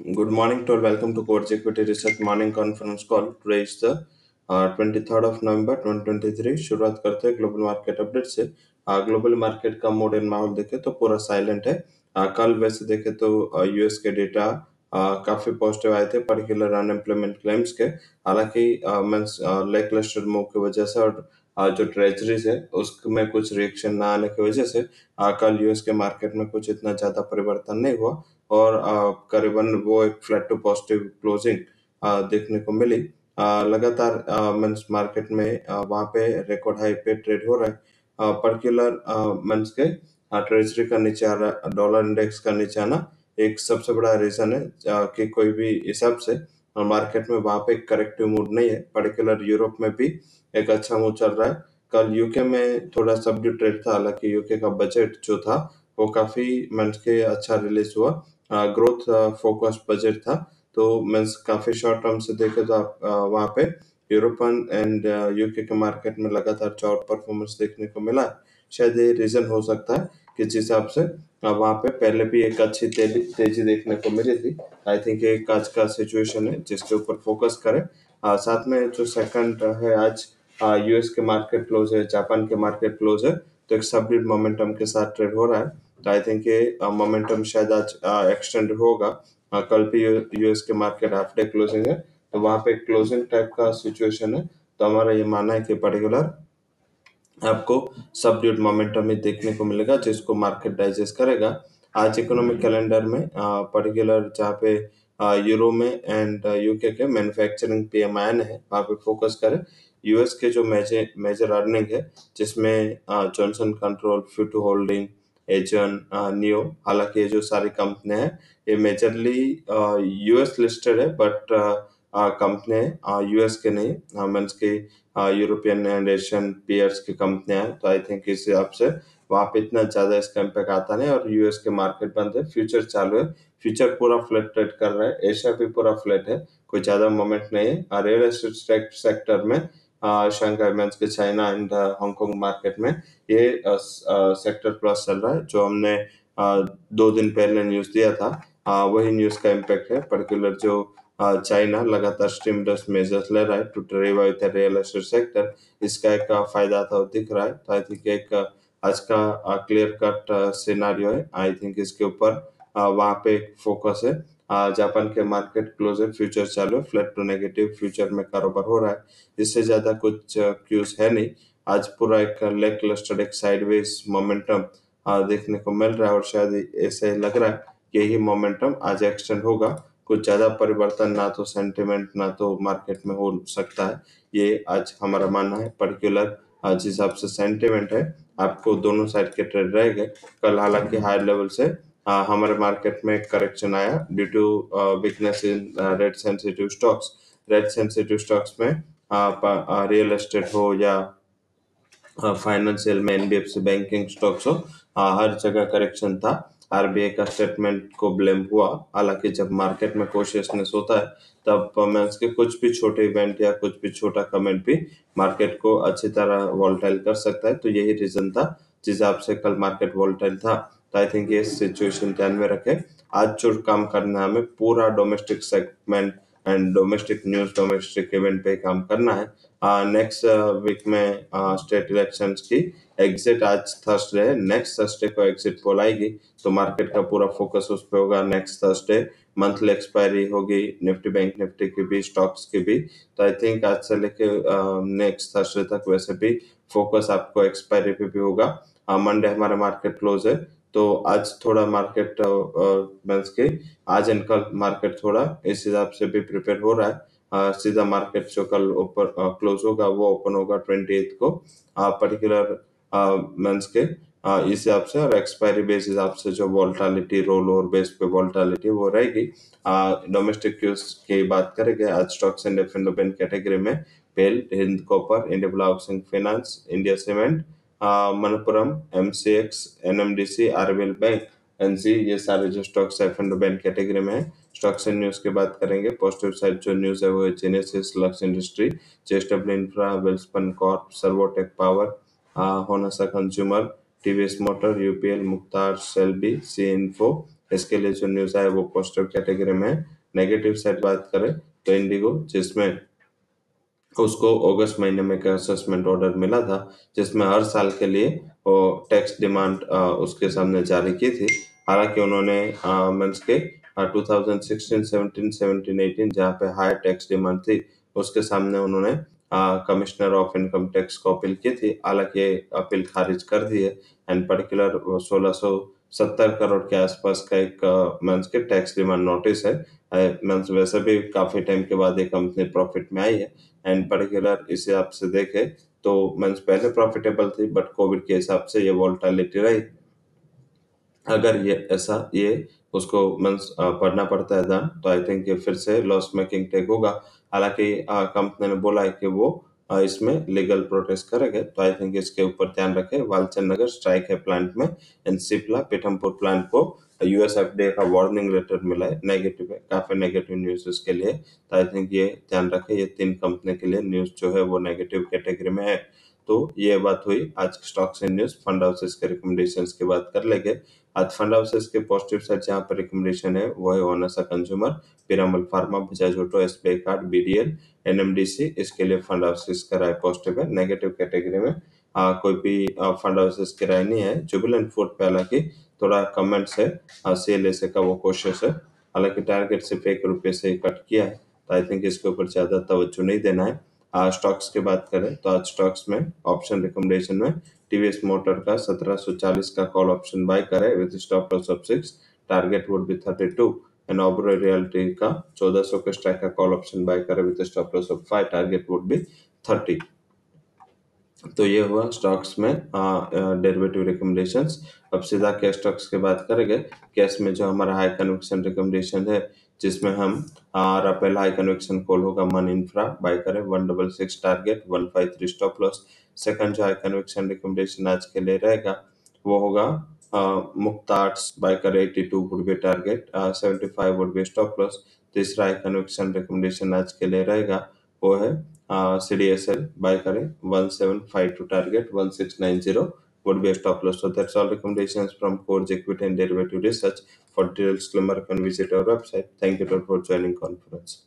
Good morning to all. Welcome to Coach Equity Research Morning Conference Call. Today is the of November 2023 शुरुआत करते हैं global market update से global market का mood and माहौल देखे तो पूरा साइलेंट है कल वैसे देखे तो यूएस के डेटा काफ़ी पॉजिटिव आए थे पर्टिकुलर अनएम्प्लॉयमेंट क्लेम्स के हालाँकि लेक लस्टर मूव की वजह से और जो ट्रेजरीज है उसमें कुछ रिएक्शन ना आने की वजह से कल यूएस के मार्केट में कुछ इतना ज़्यादा परिवर्तन नहीं हुआ और करीबन वो एक फ्लैट टू पॉजिटिव क्लोजिंग देखने को मिली। लगातार मंस मार्केट में वहाँ पे रिकॉर्ड हाई पे ट्रेड हो रहा है। पर्टिकुलर मंस के ट्रेजरी का नीचे आ रहा डॉलर इंडेक्स का नीचे आना एक सबसे बड़ा रीजन है कि कोई भी हिसाब से मार्केट में वहाँ पे करेक्टिव मूड नहीं है। पर्टिकुलर यूरोप में भी एक अच्छा मूड चल रहा है। कल यूके में थोड़ा सब्ड्यू ट्रेड था, हालाँकि यूके का बजट जो था, वो काफ़ी मंथ के अच्छा रिलीज़ हुआ। ग्रोथ फोकस बजट था। तो मीन्स काफ़ी शॉर्ट टर्म से देखे तो आप वहाँ पे यूरोपन एंड यूके के मार्केट में लगातार चौट परफॉर्मेंस देखने को मिला। शायद ये रीजन हो सकता है। कि जिस हिसाब से? अब वहाँ पे पहले भी एक अच्छी तेज़ी देखने को मिली थी। आई थिंक एक आज का सिचुएशन है जिसके ऊपर फोकस करें। आ, साथ में जो सेकंड है आज यूएस के मार्केट क्लोज है जापान के मार्केट क्लोज है तो एक सबडिट मोमेंटम के साथ ट्रेड हो रहा है। तो आई थिंक ये मोमेंटम शायद आज एक्सटेंड होगा। आ, कल भी यूएस के मार्केट हाफ़ डे क्लोजिंग है। तो वहाँ पे क्लोजिंग टाइप का सिचुएशन है। तो हमारा ये मानना है कि पर्टिकुलर आपको सबड्यूट मोमेंटम ही देखने को मिलेगा, जिसको मार्केट डाइजेस्ट करेगा। आज इकोनॉमिक कैलेंडर में पर्टिकुलर जहाँ पे यूरो में एंड यूके के मैन्युफैक्चरिंग पीएमआई है, वहाँ पे फोकस करें। यूएस के जो मेजर मेजर अर्निंग है, जिसमें जॉनसन कंट्रोल फ्यूटू होल्डिंग एजन नियो हालाँकि ये जो सारी कंपनी है, ये मेजरली यूएस लिस्टेड है बट कंपनी है यूएस के नहीं मीन्स की यूरोपियन एंड एशियन पियर्स की कंपनियाँ हैं तो आई थिंक इस हिसाब से वहाँ पे इतना ज़्यादा इसका इम्पैक्ट आता नहीं और यूएस के मार्केट बंद है फ्यूचर चालू है फ्यूचर पूरा फ्लैट ट्रेड कर रहा है एशिया भी पूरा फ्लैट है, कोई ज़्यादा मोमेंट नहीं है रियल एस्टेट सेक्टर में शंघाई मेंस के China and Hong Kong market में ये सेक्टर प्लस चल रहा है, जो हमने दो दिन पहले न्यूज़ दिया था वही न्यूज़ का इम्पैक्ट है पर्टिकुलर जो चाइना लगातार स्टिमुलस मेजर्स ले रहा है to revive the real estate sector. इसका एक फ़ायदा था दिख रहा है। तो आई थिंक एक आज का क्लियर कट सिनारियो है। आई थिंक इसके ऊपर वहाँ पे फोकस है। जापान के मार्केट क्लोज है फ्यूचर चालू फ्लैट टू नेगेटिव फ्यूचर में कारोबार हो रहा है। इससे ज़्यादा कुछ क्यूज है नहीं। आज पूरा एक लेक क्लस्टर्ड एक साइडवेज मोमेंटम देखने को मिल रहा है और शायद ऐसे लग रहा है यही मोमेंटम आज एक्सटेंड होगा। कुछ ज़्यादा परिवर्तन ना तो सेंटिमेंट ना तो मार्केट में हो सकता है। ये आज हमारा मानना है पर्टिकुलर जिस हिसाब से सेंटिमेंट है आपको दोनों साइड के ट्रेड रहेंगे कल हालाँकि हाई लेवल से आ, हमारे मार्केट में करेक्शन आया due to weakness in rate sensitive stocks rate sensitive stocks में रियल एस्टेट हो या फाइनेंशियल में एनबीएफसी बैंकिंग स्टॉक्स हो आ, हर जगह करेक्शन था। आरबीआई का स्टेटमेंट को ब्लेम हुआ। हालाँकि जब मार्केट में कोशियसनेस होता है, तब परफॉर्मेंस के कुछ भी छोटे इवेंट या कुछ भी छोटा कमेंट भी मार्केट को अच्छी तरह वॉलटाइल कर सकता है। तो यही रीजन था जिस हिसाब से कल मार्केट वॉल्टाइल था। तो आई थिंक ये सिचुएशन ध्यान में रखें। आज जो काम करना है हमें पूरा domestic segment and domestic news domestic event पे काम करना है। नेक्स्ट वीक में स्टेट इलेक्शंस की एग्जिट आज थर्सडे है। नेक्स्ट थर्सडे को एग्जिट पोल आएगी तो मार्केट का पूरा फोकस उस पर होगा। नेक्स्ट थर्सडे मंथली एक्सपायरी होगी निफ्टी बैंक निफ्टी की भी स्टॉक्स की भी। तो आई थिंक आज से लेके नेक्स्ट थर्सडे तक वैसे भी फोकस आपको एक्सपायरी पे भी होगा। मंडे हमारा मार्केट क्लोज है। तो आज थोड़ा मार्केट मीन्स के आज एंड कल मार्केट थोड़ा इस हिसाब से भी प्रिपेयर हो रहा है। सीधा मार्केट जो कल ओपन क्लोज होगा वो ओपन होगा ट्वेंटी को पर्टिकुलर मीन्स के। इस हिसाब से और एक्सपायरी बेस हिसाब से जो वॉल्टालिटी रोल ओवर बेस पे वोल्टालिटी वो रहेगी। डोमेस्टिक क्यूज की बात करेंगे, आज स्टॉक्स एंड एफ़ कैटेगरी में पेल Hind copper India housing finance India cement Manappuram MCX NMDC RBL bank NC ये सारे जो stocks F and bank category में है। स्टॉक्स एंड न्यूज़ की बात करेंगे पॉजिटिव साइड जो न्यूज़ है, वो है genesis Lux industry JSW infra Welspun corp Servotech power Honasa consumer TVS motor UPL Mukhtar सेल्बी सी इन्फो इसके लिए जो न्यूज़ आया, वो पॉजिटिव कैटेगरी में है। नेगेटिव साइड बात करें तो इंडिगो जिसमें उसको अगस्त महीने में एक असेसमेंट ऑर्डर मिला था, जिसमें हर साल के लिए वो टैक्स डिमांड उसके सामने जारी की थी। हालाँकि उन्होंने मीन्स के two thousand sixteen seventeen seventeen eighteen जहाँ पे हाई टैक्स डिमांड थी, उसके सामने उन्होंने कमिश्नर ऑफ़ इनकम टैक्स को अपील की थी। हालाँकि अपील खारिज कर दी है। एंड पर्टिकुलर सोलह सौ सत्तर करोड़ के आसपास का एक मीन्स के टैक्स डिमांड नोटिस है। मीन्स वैसे भी काफ़ी टाइम के बाद ये कंपनी प्रॉफिट में आई है। एंड पर्टिकुलर इस हिसाब से देखे तो मीन्स पहले प्रॉफिटेबल थी बट कोविड के हिसाब से ये वोल्टालिटी रही। अगर ये ऐसा, ये उसको मीन्स पढ़ना पड़ता है दान तो आई थिंक ये फिर से लॉस मेकिंग टेक होगा। हालाँकि कंपनी ने बोला है कि वो इसमें लीगल प्रोटेस्ट करेंगे तो आई थिंक इसके ऊपर ध्यान रखें। वालचंद नगर स्ट्राइक है प्लांट में एंड सिपला पीठमपुर प्लांट को यूएस यूएसएफडीए का वार्निंग लेटर मिला है। नेगेटिव है, काफ़ी नेगेटिव न्यूज़ इसके लिए। तो आई थिंक ये ध्यान रखें, ये तीन कंपनी के लिए न्यूज़ जो है वो नेगेटिव कैटेगरी में है। तो ये बात हुई। आज stocks and news fund houses के रिकमेंडेशन की बात कर लेंगे। आज फंड हाउसेस के पॉजिटिव साइड जहाँ पर रिकमेंडेशन है वो है Honasa consumer Piramal pharma Bajaj auto S SBI card BDL NMDC इसके लिए फंड हाउसेस का राय पॉजिटिव है। नेगेटिव कैटेगरी में आ, कोई भी फंड हाउसेस की राय नहीं है। जुबिलेंट फ़ूड पे हालाँकि थोड़ा कमेंट्स है सेल ए का वो कोशिश है। हालाँकि टारगेट सिर्फ़ एक रुपये से कट किया है तो आई थिंक इसके ऊपर ज़्यादा तवज्जो नहीं देना है। स्टॉक्स की बात करें तो आज स्टॉक्स में ऑप्शन रिकमेंडेशन में टीवीएस मोटर का 1740 का कॉल ऑप्शन बाय करें with stop loss of six target would be 32 and Oberoi realty का 1400 के स्ट्राइक का कॉल ऑप्शन बाय करें with stop loss of 5 target would be 30 तो ये हुआ स्टॉक्स में डेरिवेटिव रिकमेंडेशंस अब सीधा कैश स्टॉक्स की बात करेंगे। कैश में जो हमारा हाई कन्विक्शन रिकमेंडेशन है जिसमें हम हमारा पहला हाई कन्विक्शन कॉल होगा मन इंफ्रा बाय करें one double six target one five three stop loss second जो हाई कन्विक्शन रिकमेंडेशन आज के लिए रहेगा, वो होगा मुक्ता बाय करें two would be target seventy five would be stop loss तीसरा हाई कन्विक्शन रिकमेंडेशन आज के लिए रहेगा, वो है CDSL buy करें 1752 target 1690 would be a stop loss. So that's all recommendations from Core's Equity and Derivative Research. For details, disclaimer, can visit our website. Thank you for joining conference.